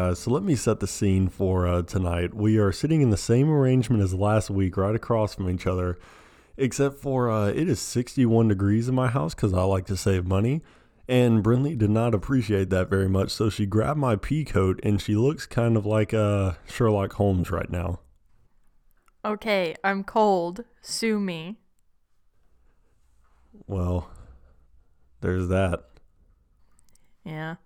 guys. So let me set the scene for uh, tonight. We are sitting in the same arrangement as last week, right across from each other, except for uh, it is 61 degrees in my house because I like to save money. And Brinley did not appreciate that very much, so she grabbed my pea coat and she looks kind of like uh, Sherlock Holmes right now. Okay, I'm cold. Sue me. Well, there's that. Yeah.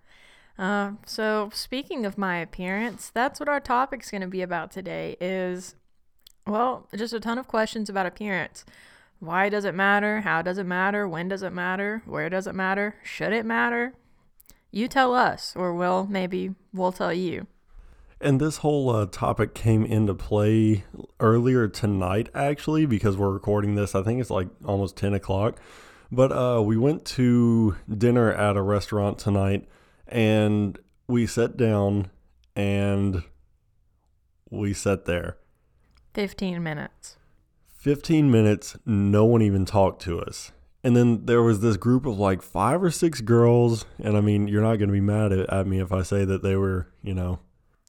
Uh, so speaking of my appearance, that's what our topic's going to be about today. Is well, just a ton of questions about appearance. Why does it matter? How does it matter? When does it matter? Where does it matter? Should it matter? You tell us, or well, maybe we'll tell you. And this whole uh, topic came into play earlier tonight, actually, because we're recording this. I think it's like almost 10 o'clock. But uh, we went to dinner at a restaurant tonight and we sat down and we sat there. 15 minutes. 15 minutes, no one even talked to us. And then there was this group of like five or six girls. And I mean, you're not going to be mad at, at me if I say that they were, you know.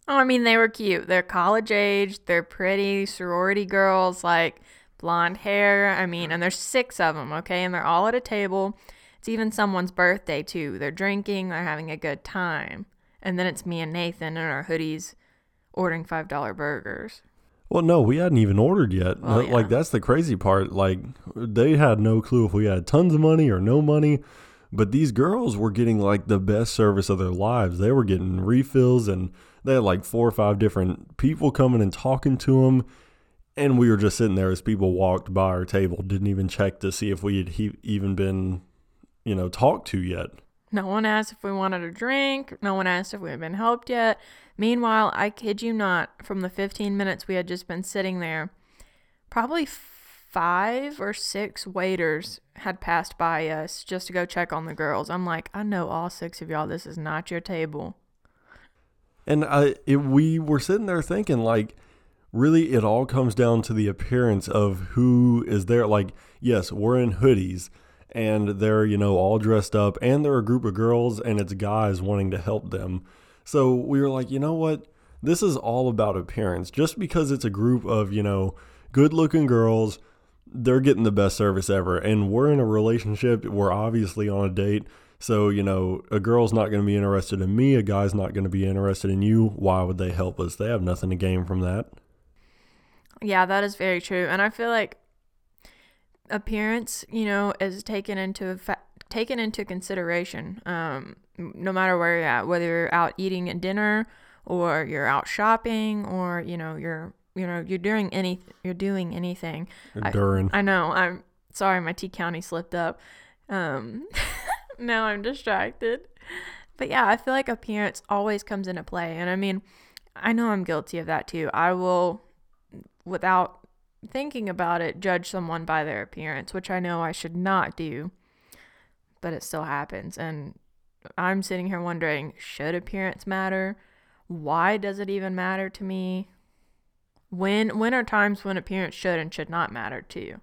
Oh, I mean, they were cute. They're college age, they're pretty sorority girls, like blonde hair. I mean, and there's six of them, okay? And they're all at a table. It's even someone's birthday, too. They're drinking, they're having a good time. And then it's me and Nathan in our hoodies ordering $5 burgers. Well, no, we hadn't even ordered yet. Well, yeah. Like that's the crazy part. Like they had no clue if we had tons of money or no money. But these girls were getting like the best service of their lives. They were getting refills and they had like four or five different people coming and talking to them. And we were just sitting there as people walked by our table, didn't even check to see if we had he- even been, you know, talked to yet. No one asked if we wanted a drink. No one asked if we had been helped yet. Meanwhile, I kid you not, from the 15 minutes we had just been sitting there, probably five or six waiters had passed by us just to go check on the girls. I'm like, I know all six of y'all. This is not your table. And I, it, we were sitting there thinking, like, really, it all comes down to the appearance of who is there. Like, yes, we're in hoodies and they're, you know, all dressed up and they're a group of girls and it's guys wanting to help them. So we were like, you know what? This is all about appearance. Just because it's a group of, you know, good looking girls, they're getting the best service ever. And we're in a relationship, we're obviously on a date. So, you know, a girl's not going to be interested in me, a guy's not going to be interested in you. Why would they help us? They have nothing to gain from that. Yeah, that is very true. And I feel like appearance, you know, is taken into fa- taken into consideration. Um, no matter where you're at, whether you're out eating at dinner or you're out shopping or you know you're you know you're doing any you're doing anything. Or during. I, I know. I'm sorry, my T county slipped up. Um, now I'm distracted. But yeah, I feel like appearance always comes into play, and I mean, I know I'm guilty of that too. I will, without thinking about it, judge someone by their appearance, which I know I should not do, but it still happens. And I'm sitting here wondering should appearance matter? Why does it even matter to me? When when are times when appearance should and should not matter to you?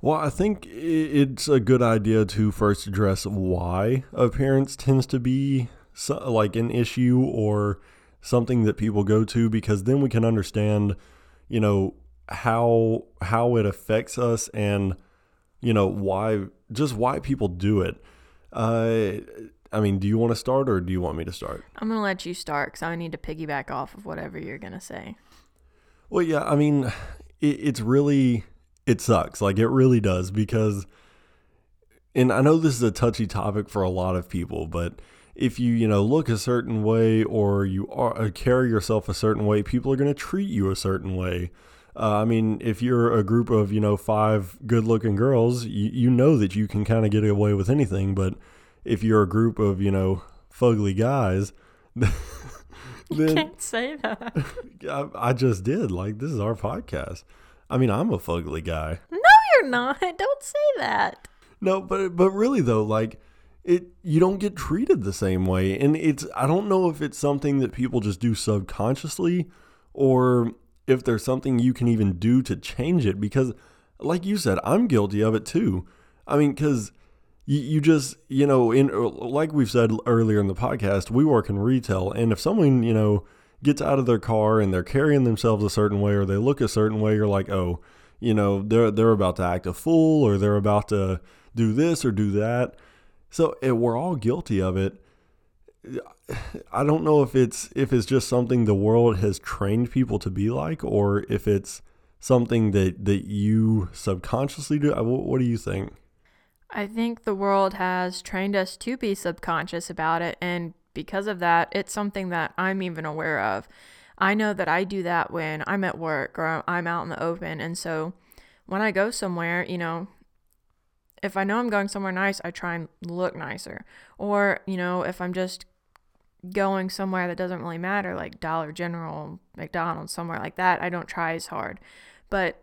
Well, I think it's a good idea to first address why appearance tends to be like an issue or something that people go to because then we can understand, you know, how how it affects us and you know why just why people do it. Uh, I mean, do you want to start or do you want me to start? I'm gonna let you start because I need to piggyback off of whatever you're gonna say. Well, yeah, I mean, it, it's really it sucks. Like it really does because, and I know this is a touchy topic for a lot of people, but if you you know look a certain way or you are carry yourself a certain way, people are going to treat you a certain way. Uh, I mean, if you're a group of, you know, five good looking girls, you, you know that you can kind of get away with anything. But if you're a group of, you know, fugly guys, then. You can't say that. I, I just did. Like, this is our podcast. I mean, I'm a fugly guy. No, you're not. Don't say that. No, but but really though, like it you don't get treated the same way. And it's I don't know if it's something that people just do subconsciously or if there's something you can even do to change it because like you said i'm guilty of it too. I mean because you, you just you know in like we've said earlier in the podcast we work in retail and if someone you know gets out of their car and they're carrying themselves a certain way or they look a certain way you're like oh you know they're they're about to act a fool or they're about to do this or do that. So it, we're all guilty of it i don't know if it's if it's just something the world has trained people to be like or if it's something that that you subconsciously do uh, what, what do you think I think the world has trained us to be subconscious about it. And because of that, it's something that I'm even aware of. I know that I do that when I'm at work or I'm out in the open. And so when I go somewhere, you know, if I know I'm going somewhere nice, I try and look nicer. Or, you know, if I'm just going somewhere that doesn't really matter, like Dollar General, McDonald's, somewhere like that, I don't try as hard. But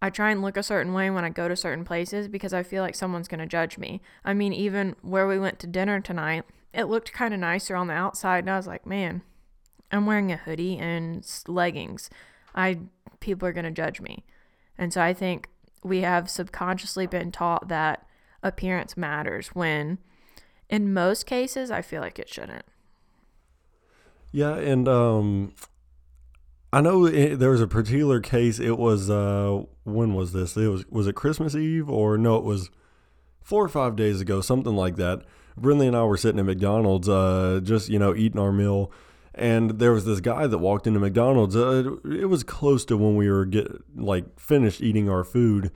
I try and look a certain way when I go to certain places because I feel like someone's going to judge me. I mean, even where we went to dinner tonight, it looked kind of nicer on the outside, and I was like, man, I'm wearing a hoodie and leggings. I people are going to judge me. And so I think we have subconsciously been taught that appearance matters when in most cases I feel like it shouldn't. Yeah, and um I know it, there was a particular case. It was uh, when was this? It was was it Christmas Eve or no? It was four or five days ago, something like that. Brinley and I were sitting at McDonald's, uh, just you know eating our meal, and there was this guy that walked into McDonald's. Uh, it was close to when we were get like finished eating our food,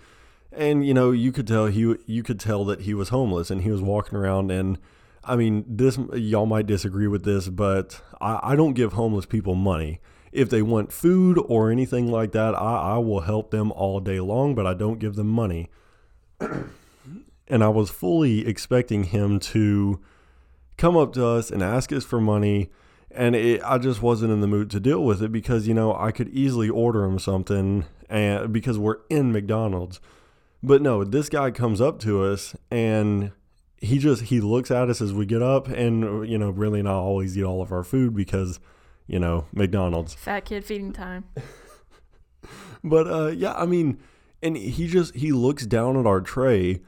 and you know you could tell he you could tell that he was homeless, and he was walking around and. I mean, this y'all might disagree with this, but I, I don't give homeless people money if they want food or anything like that, I, I will help them all day long, but I don't give them money. and I was fully expecting him to come up to us and ask us for money. And it, I just wasn't in the mood to deal with it because, you know, I could easily order him something and because we're in McDonald's. But no, this guy comes up to us and he just he looks at us as we get up and you know really not always eat all of our food because you know, McDonald's. Fat kid feeding time. but uh, yeah, I mean, and he just he looks down at our tray,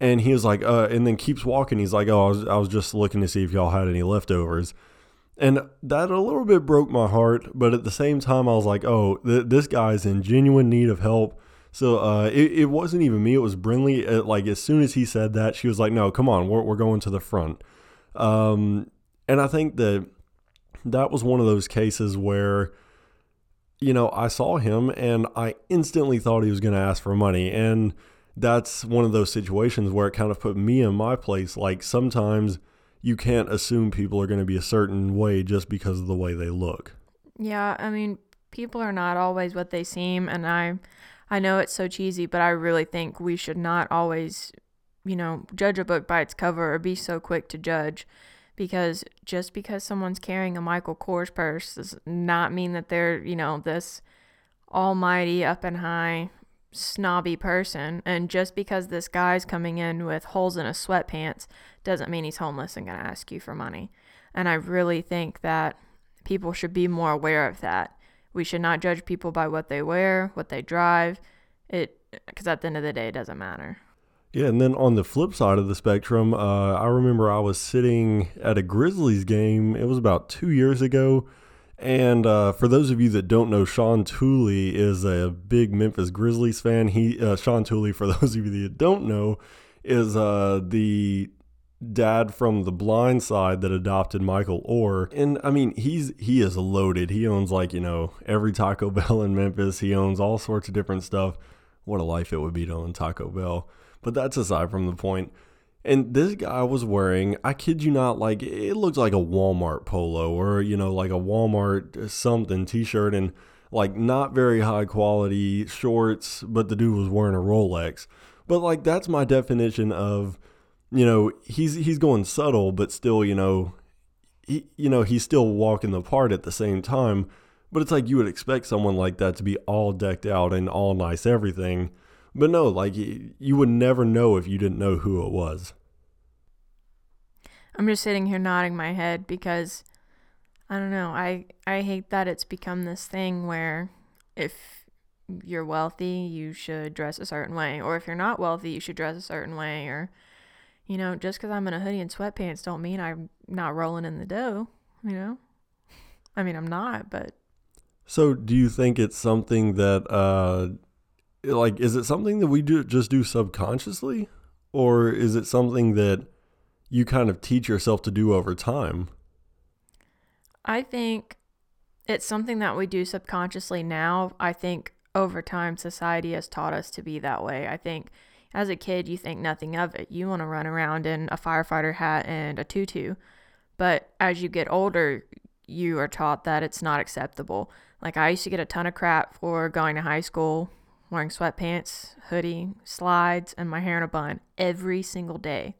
and he was like, uh, and then keeps walking. He's like, oh, I was I was just looking to see if y'all had any leftovers. And that a little bit broke my heart, but at the same time, I was like, oh, th- this guy's in genuine need of help. So uh, it, it wasn't even me, it was Brinley. It, like, as soon as he said that, she was like, no, come on, we're, we're going to the front. Um, and I think that that was one of those cases where you know, I saw him and I instantly thought he was going to ask for money. And that's one of those situations where it kind of put me in my place. Like sometimes you can't assume people are going to be a certain way just because of the way they look. Yeah, I mean, people are not always what they seem and I I know it's so cheesy, but I really think we should not always, you know, judge a book by its cover or be so quick to judge because just because someone's carrying a Michael Kors purse does not mean that they're, you know, this almighty up and high snobby person. And just because this guy's coming in with holes in his sweatpants doesn't mean he's homeless and going to ask you for money. And I really think that people should be more aware of that. We should not judge people by what they wear, what they drive. It because at the end of the day, it doesn't matter. Yeah, and then on the flip side of the spectrum, uh, I remember I was sitting at a Grizzlies game. It was about two years ago. And uh, for those of you that don't know, Sean Tuohy is a big Memphis Grizzlies fan. He uh, Sean Tuohy, for those of you that don't know, is uh, the dad from The Blind Side that adopted Michael Oher. And I mean, he's he is loaded. He owns like you know every Taco Bell in Memphis. He owns all sorts of different stuff. What a life it would be to own Taco Bell. But that's aside from the point. And this guy was wearing, I kid you not, like it looks like a Walmart polo or, you know, like a Walmart uh, something t shirt and like not very high quality shorts, but the dude was wearing a Rolex. But like that's my definition of, you know, he's he's going subtle, but still, you know, he, you know, he's still walking the part at the same time. But it's like you would expect someone like that to be all decked out and all nice everything. But no, like you would never know if you didn't know who it was. I'm just sitting here nodding my head because I don't know. I I hate that it's become this thing where if you're wealthy, you should dress a certain way, or if you're not wealthy, you should dress a certain way, or you know, just because I'm in a hoodie and sweatpants don't mean I'm not rolling in the dough, you know? I mean, I'm not, but. So, do you think it's something that, uh, like, is it something that we do just do subconsciously? Or is it something that you kind of teach yourself to do over time? I think it's something that we do subconsciously now. I think over time, society has taught us to be that way. I think as a kid, you think nothing of it. You want to run around in a firefighter hat and a tutu. But as you get older, you are taught that it's not acceptable. Like I used to get a ton of crap for going to high school wearing sweatpants, hoodie, slides, and my hair in a bun every single day.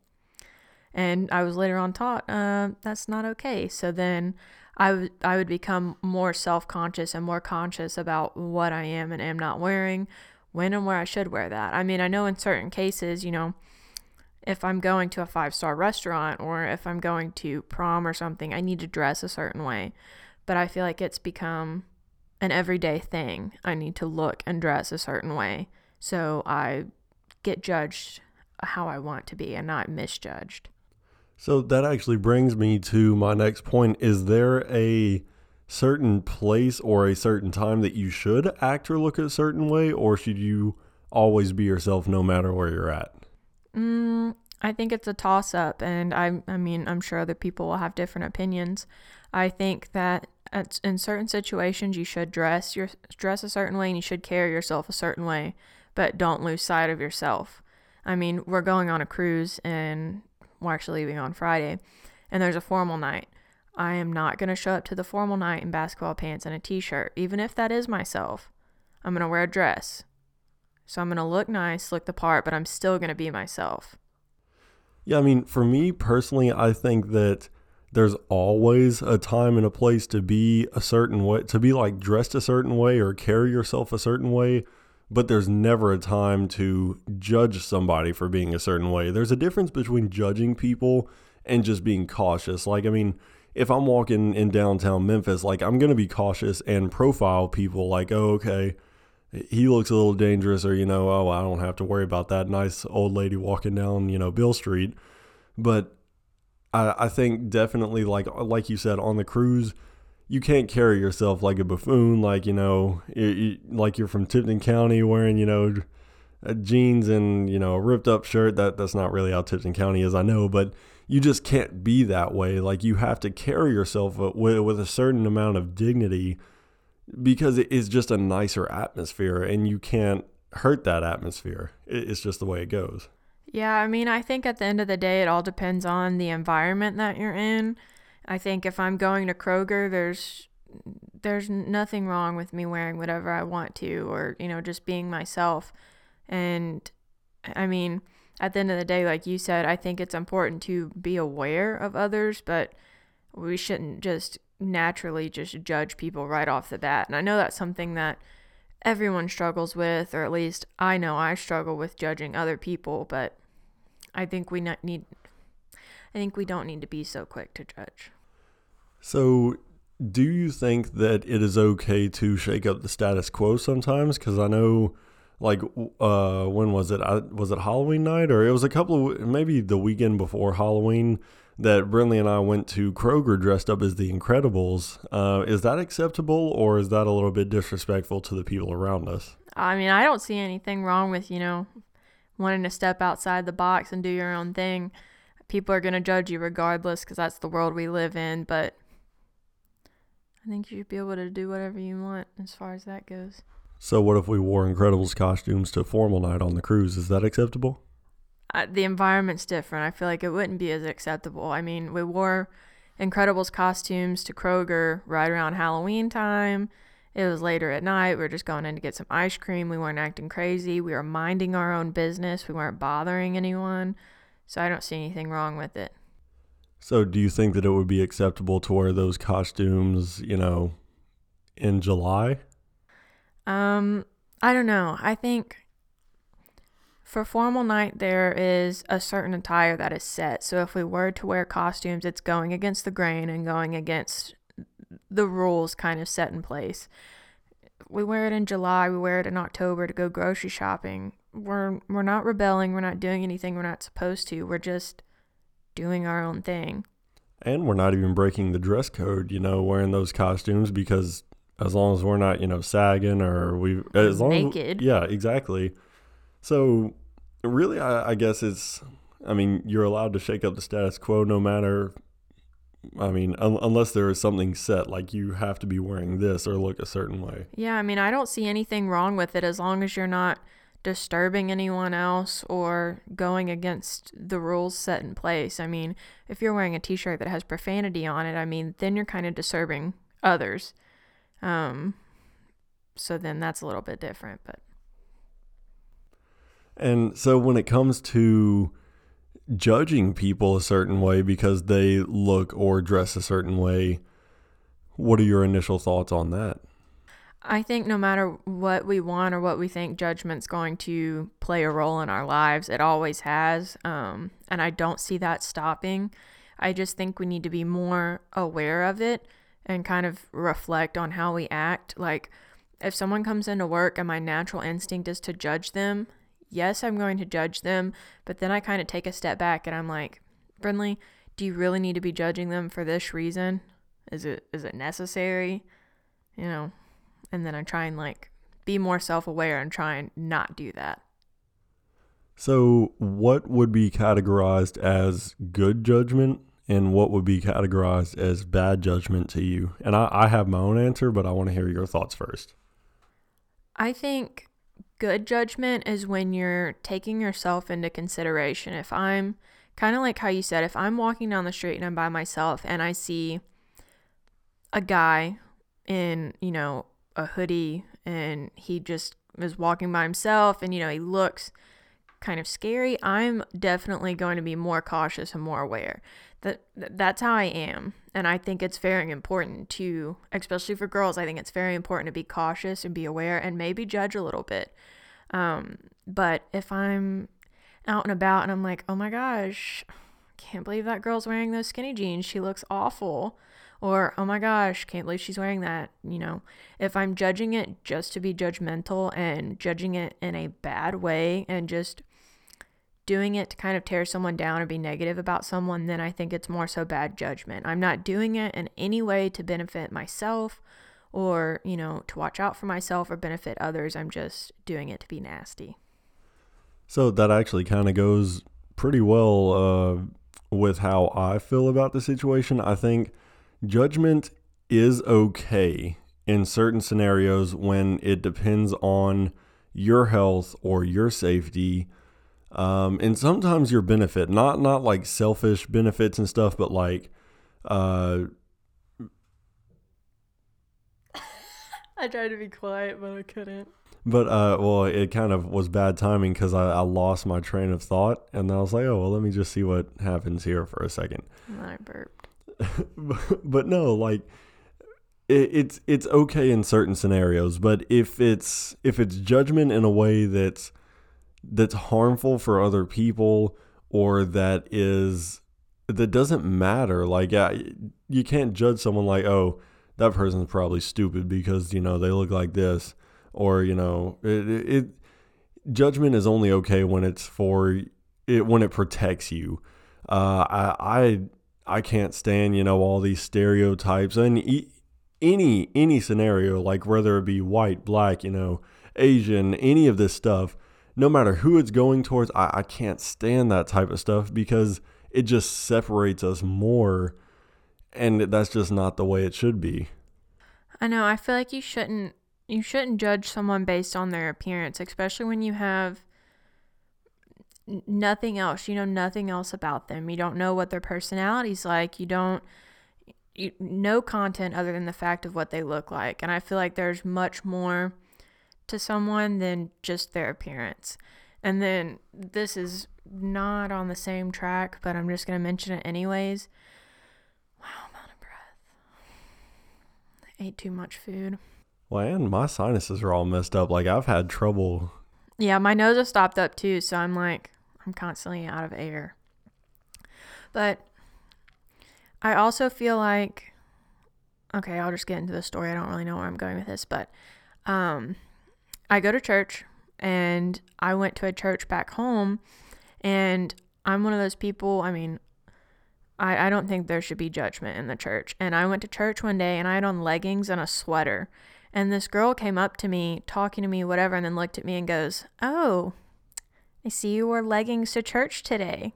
And I was later on taught uh, that's not okay. So then I, w- I would become more self conscious and more conscious about what I am and am not wearing, when and where I should wear that. I mean, I know in certain cases, you know, if I'm going to a five star restaurant or if I'm going to prom or something, I need to dress a certain way. But I feel like it's become an everyday thing. I need to look and dress a certain way. So I get judged how I want to be and not misjudged. So that actually brings me to my next point. Is there a certain place or a certain time that you should act or look a certain way, or should you always be yourself no matter where you're at? Mm, I think it's a toss up, and I, I mean, I'm sure other people will have different opinions. I think that in certain situations you should dress your dress a certain way and you should carry yourself a certain way, but don't lose sight of yourself. I mean, we're going on a cruise and we're actually leaving on Friday, and there's a formal night. I am not going to show up to the formal night in basketball pants and a t shirt, even if that is myself. I'm going to wear a dress. So I'm going to look nice, look the part, but I'm still going to be myself. Yeah, I mean, for me personally, I think that there's always a time and a place to be a certain way, to be like dressed a certain way or carry yourself a certain way, but there's never a time to judge somebody for being a certain way. There's a difference between judging people and just being cautious. Like, I mean, if I'm walking in downtown Memphis, like I'm going to be cautious and profile people like, oh, okay, he looks a little dangerous, or, you know, oh, I don't have to worry about that nice old lady walking down, you know, Beale Street. But I, I think definitely, like, like you said, on the cruise, you can't carry yourself like a buffoon, like, you know, like you're from Tipton County wearing, you know, uh, jeans and, you know, a ripped up shirt. That That's not really how Tipton County is, I know, but you just can't be that way. Like you have to carry yourself uh, with, with a certain amount of dignity because it is just a nicer atmosphere and you can't hurt that atmosphere. It's just the way it goes. Yeah, I mean, I think at the end of the day, it all depends on the environment that you're in. I think if I'm going to Kroger, there's there's nothing wrong with me wearing whatever I want to or, you know, just being myself. And I mean, at the end of the day, like you said, I think it's important to be aware of others, but we shouldn't just naturally just judge people right off the bat. And I know that's something that everyone struggles with, or at least I know I struggle with judging other people, but I think we not need I think we don't need to be so quick to judge. So, do you think that it is okay to shake up the status quo sometimes? Because I know like uh when was it I, was it halloween night or it was a couple of maybe the weekend before halloween that Brinley and I went to Kroger dressed up as the Incredibles. Uh, is that acceptable or is that a little bit disrespectful to the people around us? I mean, I don't see anything wrong with, you know, wanting to step outside the box and do your own thing. People are going to judge you regardless because that's the world we live in, but I think you should be able to do whatever you want as far as that goes. So, what if we wore Incredibles costumes to formal night on the cruise? Is that acceptable? Uh, the environment's different. I feel like it wouldn't be as acceptable. I mean, we wore Incredibles costumes to Kroger right around Halloween time. It was later at night. We were just going in to get some ice cream. We weren't acting crazy. We were minding our own business. We weren't bothering anyone. So I don't see anything wrong with it. So, do you think that it would be acceptable to wear those costumes, you know, in July? Um, I don't know. I think for formal night there is a certain attire that is set. So if we were to wear costumes, it's going against the grain and going against the rules kind of set in place. we wear it in July, we wear it in October to go grocery shopping. We're we're not rebelling, we're not doing anything we're not supposed to. We're just doing our own thing. And we're not even breaking the dress code, you know, wearing those costumes because as long as we're not, you know, sagging or we as long naked. As, yeah, exactly. So really I, I guess it's I mean, you're allowed to shake up the status quo no matter I mean, un- unless there is something set, like you have to be wearing this or look a certain way. Yeah, I mean, I don't see anything wrong with it as long as you're not disturbing anyone else or going against the rules set in place. I mean, if you're wearing a t shirt that has profanity on it, I mean, then you're kind of disturbing others. Um, so then that's a little bit different, but. And so when it comes to judging people a certain way because they look or dress a certain way. What are your initial thoughts on that? I think no matter what we want or what we think, judgment's going to play a role in our lives. It always has. Um, and I don't see that stopping. I just think we need to be more aware of it and kind of reflect on how we act. Like, if someone comes into work and my natural instinct is to judge them yes, I'm going to judge them, but then I kind of take a step back and I'm like, Brinley, do you really need to be judging them for this reason? Is it is it necessary? You know, and then I try and like be more self-aware and try and not do that. So, what would be categorized as good judgment and what would be categorized as bad judgment to you? And I, I have my own answer, but I want to hear your thoughts first. I think good judgment is when you're taking yourself into consideration. If I'm kind of like how you said, if I'm walking down the street and I'm by myself and I see a guy in, you know, a hoodie and he just is walking by himself and, you know, he looks kind of scary, I'm definitely going to be more cautious and more aware. That that's how I am. And I think it's very important to especially for girls, I think it's very important to be cautious and be aware and maybe judge a little bit. Um, but if I'm out and about and I'm like, oh my gosh, can't believe that girl's wearing those skinny jeans. She looks awful. Or, oh my gosh, can't believe she's wearing that. You know, if I'm judging it just to be judgmental and judging it in a bad way and just doing it to kind of tear someone down or be negative about someone, then I think it's more so bad judgment. I'm not doing it in any way to benefit myself or, you know, to watch out for myself or benefit others. I'm just doing it to be nasty. So that actually kind of goes pretty well uh, with how I feel about the situation. I think judgment is okay in certain scenarios when it depends on your health or your safety. Um, and sometimes your benefit, not not like selfish benefits and stuff, but like uh, I tried to be quiet, but I couldn't. But uh, well, it kind of was bad timing because I, I lost my train of thought, and I was like, oh well, let me just see what happens here for a second. I burped. but no, like it, it's it's okay in certain scenarios, but if it's if it's judgment in a way that's that's harmful for other people or that is that doesn't matter, like yeah, you can't judge someone like oh that person's probably stupid because you know they look like this or you know it, it judgment is only okay when it's for it when it protects you. Uh, I, I I can't stand you know all these stereotypes and e- any any scenario like whether it be white black you know Asian any of this stuff no matter who it's going towards I, I can't stand that type of stuff because it just separates us more and that's just not the way it should be. I know. I feel like you shouldn't you shouldn't judge someone based on their appearance, especially when you have nothing else. You know nothing else about them. You don't know what their personality's like. You don't you no content other than the fact of what they look like. And I feel like there's much more to someone than just their appearance. And then this is not on the same track, but I'm just going to mention it anyways. Wow, I'm out of breath. I ate too much food. Well, and my sinuses are all messed up. Like I've had trouble. Yeah, my nose has stopped up too, so I'm like I'm constantly out of air. But I also feel like okay, I'll just get into the story. I don't really know where I'm going with this, but um, I go to church and I went to a church back home and I'm one of those people, I mean, I, I don't think there should be judgment in the church. And I went to church one day and I had on leggings and a sweater. And this girl came up to me, talking to me, whatever, and then looked at me and goes, Oh, I see you wore leggings to church today.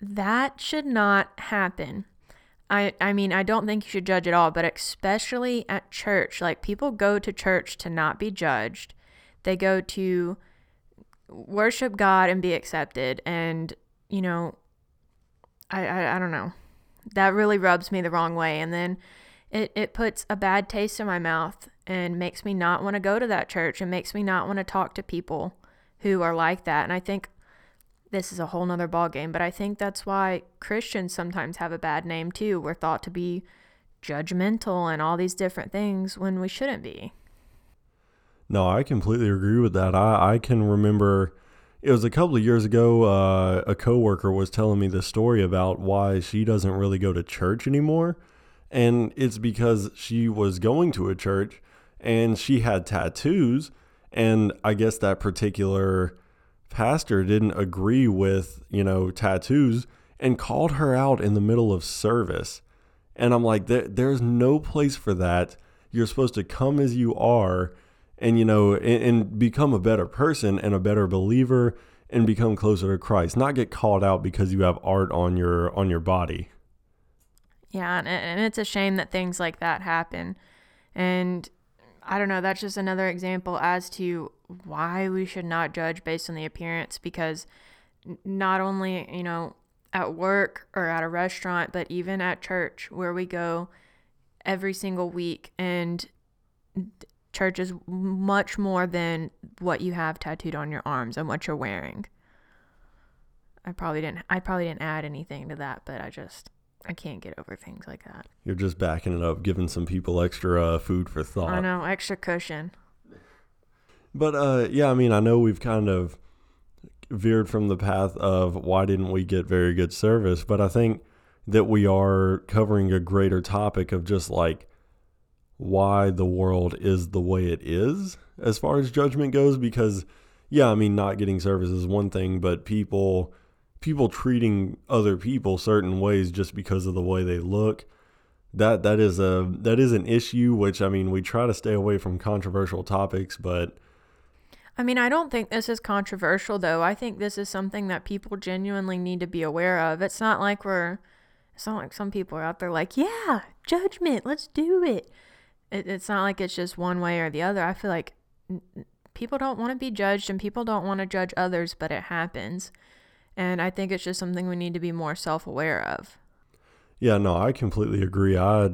That should not happen. I, I mean, I don't think you should judge at all, but especially at church. Like, people go to church to not be judged, they go to worship God and be accepted. And, you know, I, I, I don't know. That really rubs me the wrong way. And then it, it puts a bad taste in my mouth and makes me not want to go to that church and makes me not want to talk to people who are like that. And I think this is a whole nother ballgame, but I think that's why Christians sometimes have a bad name too. We're thought to be judgmental and all these different things when we shouldn't be. No, I completely agree with that. I, I can remember it was a couple of years ago. Uh, a coworker was telling me the story about why she doesn't really go to church anymore, and it's because she was going to a church and she had tattoos, and I guess that particular pastor didn't agree with you know tattoos and called her out in the middle of service, and I'm like, there, there's no place for that. You're supposed to come as you are and you know and, and, become a better person and a better believer and become closer to Christ not get called out because you have art on your on your body. Yeah and, and it's a shame that things like that happen. And I don't know that's just another example as to why we should not judge based on the appearance because not only you know at work or at a restaurant but even at church where we go every single week and church is much more than what you have tattooed on your arms and what you're wearing. I probably didn't I probably didn't add anything to that, but I just I can't get over things like that. You're just backing it up, giving some people extra uh, food for thought. I know, extra cushion. But uh yeah, I mean, I know we've kind of veered from the path of why didn't we get very good service, but I think that we are covering a greater topic of just like why the world is the way it is as far as judgment goes because yeah i mean not getting service is one thing but people people treating other people certain ways just because of the way they look that that is a that is an issue which i mean we try to stay away from controversial topics but I mean, I don't think this is controversial though. I think this is something that people genuinely need to be aware of. It's not like we're it's not like some people are out there like, "Yeah, judgment, let's do it." It, it's not like it's just one way or the other. I feel like people don't want to be judged and people don't want to judge others, but it happens. And I think it's just something we need to be more self aware of. Yeah, no, I completely agree. I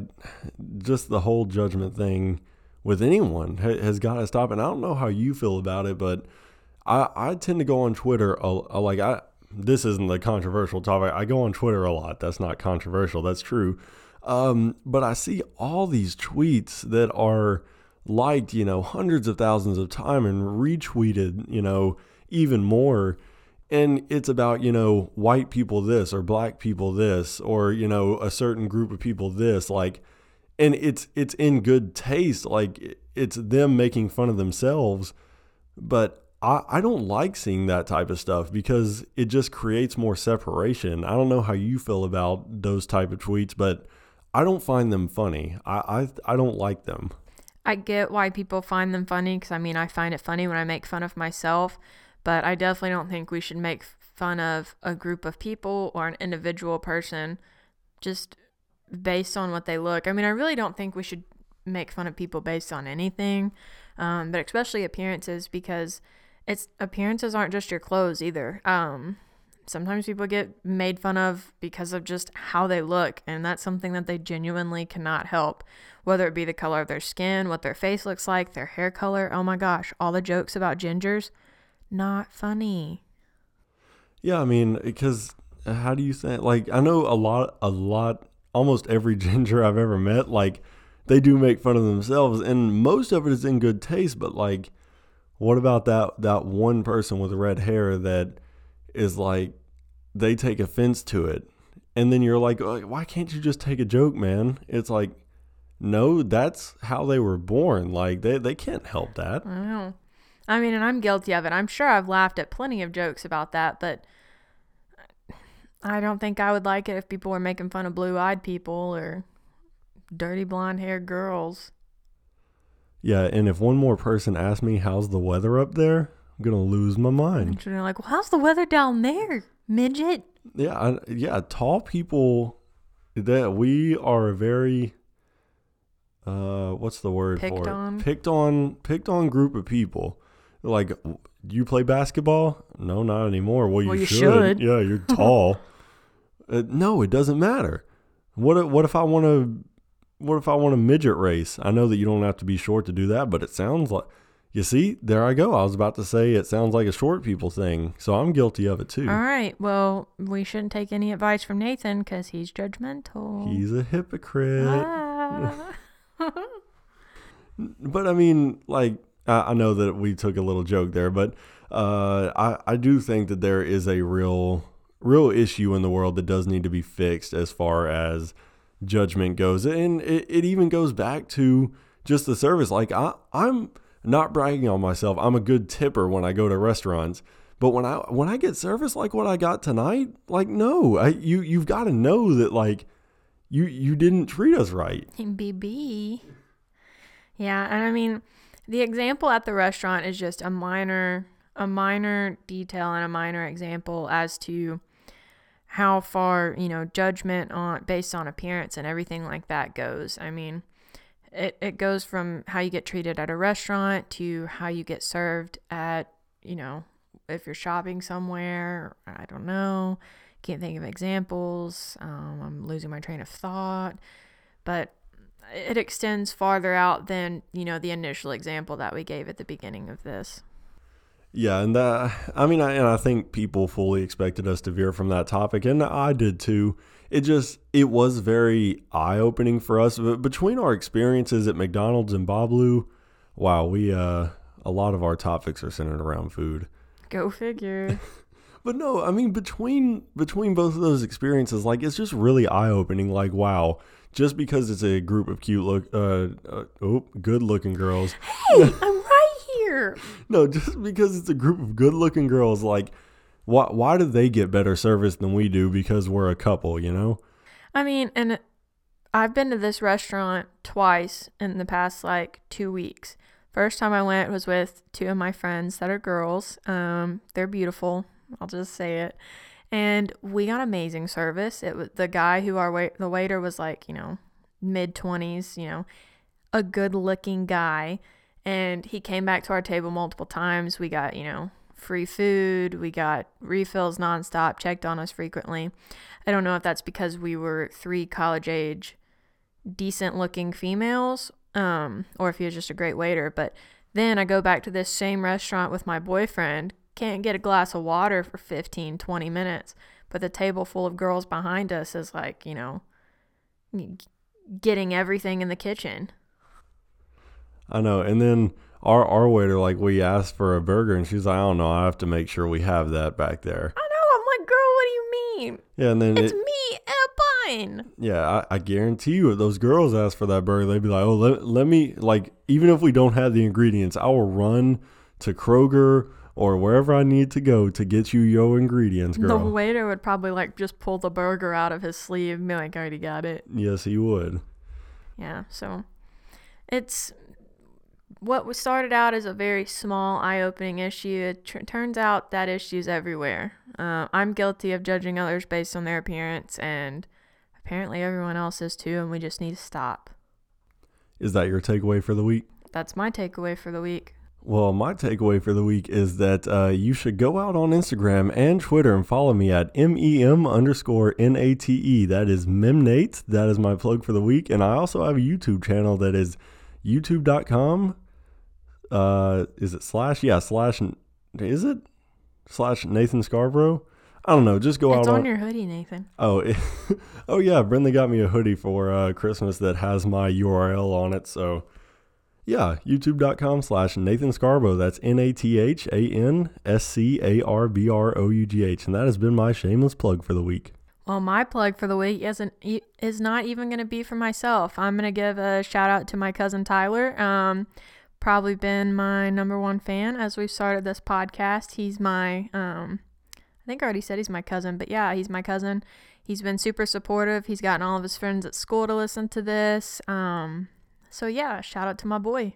just the whole judgment thing with anyone has got to stop. And I don't know how you feel about it, but I, I tend to go on Twitter. like I, this isn't a controversial topic. I go on Twitter a lot. That's not controversial. That's true. Um, but I see all these tweets that are liked, you know, hundreds of thousands of times and retweeted, you know, even more. And it's about, you know, white people this or black people this or, you know, a certain group of people this. Like, and it's it's in good taste. Like it's them making fun of themselves. But I, I don't like seeing that type of stuff because it just creates more separation. I don't know how you feel about those type of tweets, but I don't find them funny. I I, I don't like them. I get why people find them funny because I mean I find it funny when I make fun of myself, but I definitely don't think we should make fun of a group of people or an individual person just based on what they look. I mean, I really don't think we should make fun of people based on anything, um, but especially appearances because it's appearances aren't just your clothes either. Um, sometimes people get made fun of because of just how they look, and that's something that they genuinely cannot help. Whether it be the color of their skin, what their face looks like, their hair color. Oh my gosh, all the jokes about gingers, not funny. Yeah, I mean, because uh, how do you say like I know a lot, a lot, almost every ginger I've ever met, like they do make fun of themselves, and most of it is in good taste. But like, what about that that one person with red hair that is like they take offense to it. And then you're like, why can't you just take a joke, man? It's like, no, that's how they were born. Like they they can't help that. I know. I mean, and I'm guilty of it. I'm sure I've laughed at plenty of jokes about that, but I don't think I would like it if people were making fun of blue-eyed people or dirty blonde-haired girls. Yeah, and if one more person asks me how's the weather up there, I'm gonna lose my mind. And they're like, "Well, how's the weather down there, midget?" Yeah, I, yeah, tall people. That we are a very uh, what's the word Picked for it? on? Picked on, picked on group of people. Like, you play basketball? No, not anymore. Well, you, Well, you should. should. Yeah, you're tall. uh, no, it doesn't matter. What if, what if I want to? What if I want a midget race? I know that you don't have to be short to do that, but it sounds like. You see, there I go. I was about to say it sounds like a short people thing, so I'm guilty of it too. All right. Well, we shouldn't take any advice from Nathan because he's judgmental. He's a hypocrite. Ah. But I mean, like I, know that we took a little joke there, but uh, I I do think that there is a real real issue in the world that does need to be fixed as far as judgment goes, and it, it even goes back to just the service. Like I I'm not bragging on myself. I'm a good tipper when I go to restaurants. But when I when I get service like what I got tonight, like no, I you you've got to know that like you you didn't treat us right. BB. Yeah, and I mean, the example at the restaurant is just a minor a minor detail and a minor example as to how far, you know, judgment on based on appearance and everything like that goes. I mean, it, it goes from how you get treated at a restaurant to how you get served at, you know, if you're shopping somewhere, I don't know. Can't think of examples. Um, I'm losing my train of thought. But it extends farther out than, you know, the initial example that we gave at the beginning of this. Yeah, and that, I mean, I, and I think people fully expected us to veer from that topic, and I did too. It just, it was very eye opening for us. But between our experiences at McDonald's and Babalu, wow, we, uh, a lot of our topics are centered around food. Go figure. But no, I mean between between both of those experiences, like it's just really eye opening. Like wow, just because it's a group of cute look, uh, uh oh, good looking girls. hey, I'm right here. No, just because it's a group of good looking girls, like why why do they get better service than we do because we're a couple? You know? I mean, and I've been to this restaurant twice in the past like two weeks. First time I went was with two of my friends that are girls. Um, they're beautiful. I'll just say it. And we got amazing service. It was the guy who our wait the waiter was like, you know, mid twenties, you know, a good looking guy. And he came back to our table multiple times. We got, you know, free food. We got refills nonstop, checked on us frequently. I don't know if that's because we were three college age, decent looking females, um, or if he was just a great waiter. But then I go back to this same restaurant with my boyfriend, can't get a glass of water for 15, 20 minutes, but the table full of girls behind us is like, you know, getting everything in the kitchen. I know. And then our our waiter, like we asked for a burger, and she's like, I don't know, I have to make sure we have that back there. I know. I'm like, girl, what do you mean? Yeah, and then It's it, me and a bun. Yeah, I, I guarantee you, if those girls ask for that burger, they'd be like, "Oh, let, let me like." Even if we don't have the ingredients, I will run to Kroger or wherever I need to go to get you your ingredients, girl. The waiter would probably like just pull the burger out of his sleeve and be like, I already got it. yes, he would. Yeah, so it's what was started out as a very small, eye opening issue. It tr- turns out that issue's everywhere. Uh, I'm guilty of judging others based on their appearance, and apparently everyone else is too, and we just need to stop. Is that your takeaway for the week? That's my takeaway for the week. Well, my takeaway for the week is that uh, you should go out on Instagram and Twitter and follow me at mem underscore nate. That is memnate. That is my plug for the week. And I also have a YouTube channel that is youtube.com. Uh, is it slash? Yeah, slash. Is it slash Nathan Scarbrough? I don't know. Just go It's out on your hoodie, Nathan. Oh, oh yeah. Brinley got me a hoodie for uh, Christmas that has my URL on it. So, yeah, youtube.com slash Nathan Scarbrough. That's N A T H A N S C A R B R O U G H. And that has been my shameless plug for the week. Well, my plug for the week isn't is not even going to be for myself. I'm going to give a shout out to my cousin Tyler. Um, probably been my number one fan as we've started this podcast. He's my um, I think I already said he's my cousin, but yeah, he's my cousin. He's been super supportive. He's gotten all of his friends at school to listen to this. Um, so yeah, shout out to my boy.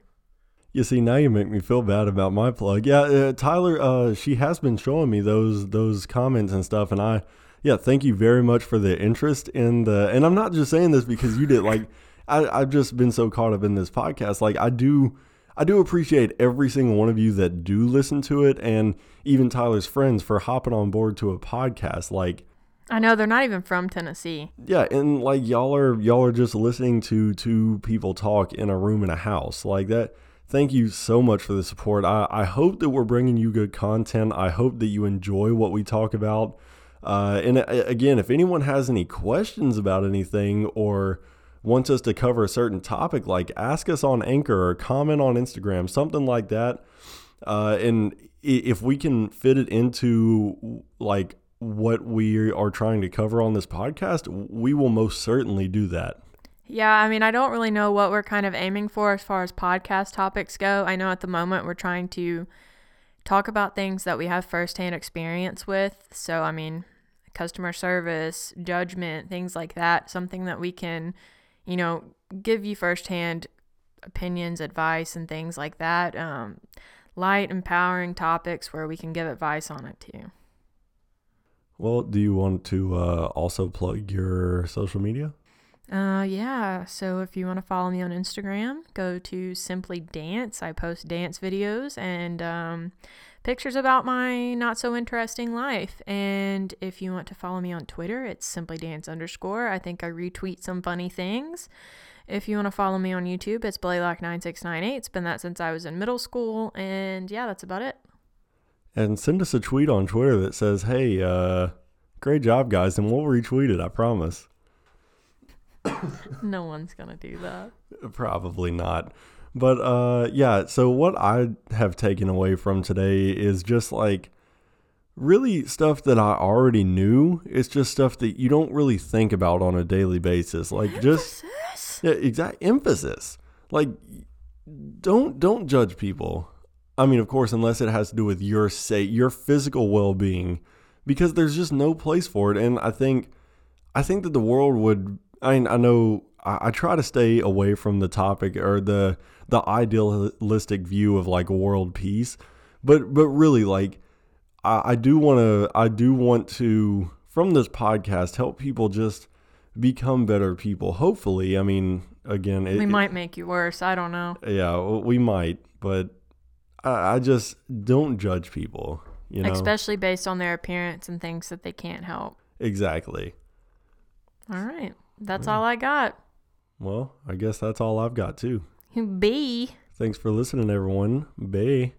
You see, now you make me feel bad about my plug. Yeah, uh, Tyler, uh, she has been showing me those those comments and stuff, and I, yeah, thank you very much for the interest in the. And I'm not just saying this because you did. Like, I, I've just been so caught up in this podcast. Like, I do, I do appreciate every single one of you that do listen to it, and even Tyler's friends for hopping on board to a podcast. Like, I know they're not even from Tennessee. yeah, and like y'all are y'all are just listening to two people talk in a room in a house like that. Thank you so much for the support. I, I hope that we're bringing you good content. I hope that you enjoy what we talk about. Uh, and uh, again, if anyone has any questions about anything or wants us to cover a certain topic, like ask us on Anchor or comment on Instagram, something like that. Uh, and if we can fit it into like what we are trying to cover on this podcast, we will most certainly do that. Yeah, I mean, I don't really know what we're kind of aiming for as far as podcast topics go. I know at the moment we're trying to talk about things that we have firsthand experience with. So, I mean, customer service, judgment, things like that. Something that we can, you know, give you firsthand opinions, advice, and things like that. Um, light, empowering topics where we can give advice on it too. Well, do you want to uh, also plug your social media? Uh, yeah. So if you want to follow me on Instagram, go to Simply Dance. I post dance videos and um, pictures about my not so interesting life. And if you want to follow me on Twitter, it's Simply Dance underscore. I think I retweet some funny things. If you want to follow me on YouTube, it's Blaylock9698. It's been that since I was in middle school. And yeah, that's about it. And send us a tweet on Twitter that says, "Hey, uh, great job, guys," and we'll retweet it. I promise. No one's going to do that. Probably not. But uh yeah, so what I have taken away from today is just like really stuff that I already knew. It's just stuff that you don't really think about on a daily basis. Like just yeah, exact emphasis. Like don't don't judge people. I mean, of course, unless it has to do with your say your physical well-being because there's just no place for it and I think I think that the world would. I mean, I know I, I try to stay away from the topic or the the idealistic view of like world peace, but but really, like, I, I do want to. I do want to from this podcast help people just become better people. Hopefully, I mean, again, it, We might make you worse. I don't know. yeah, we might, but I, I just don't judge people. You know, Especially based on their appearance and things that they can't help. exactly. All right. That's all I got. Well, I guess that's all I've got too. B. Thanks for listening, everyone. Bye.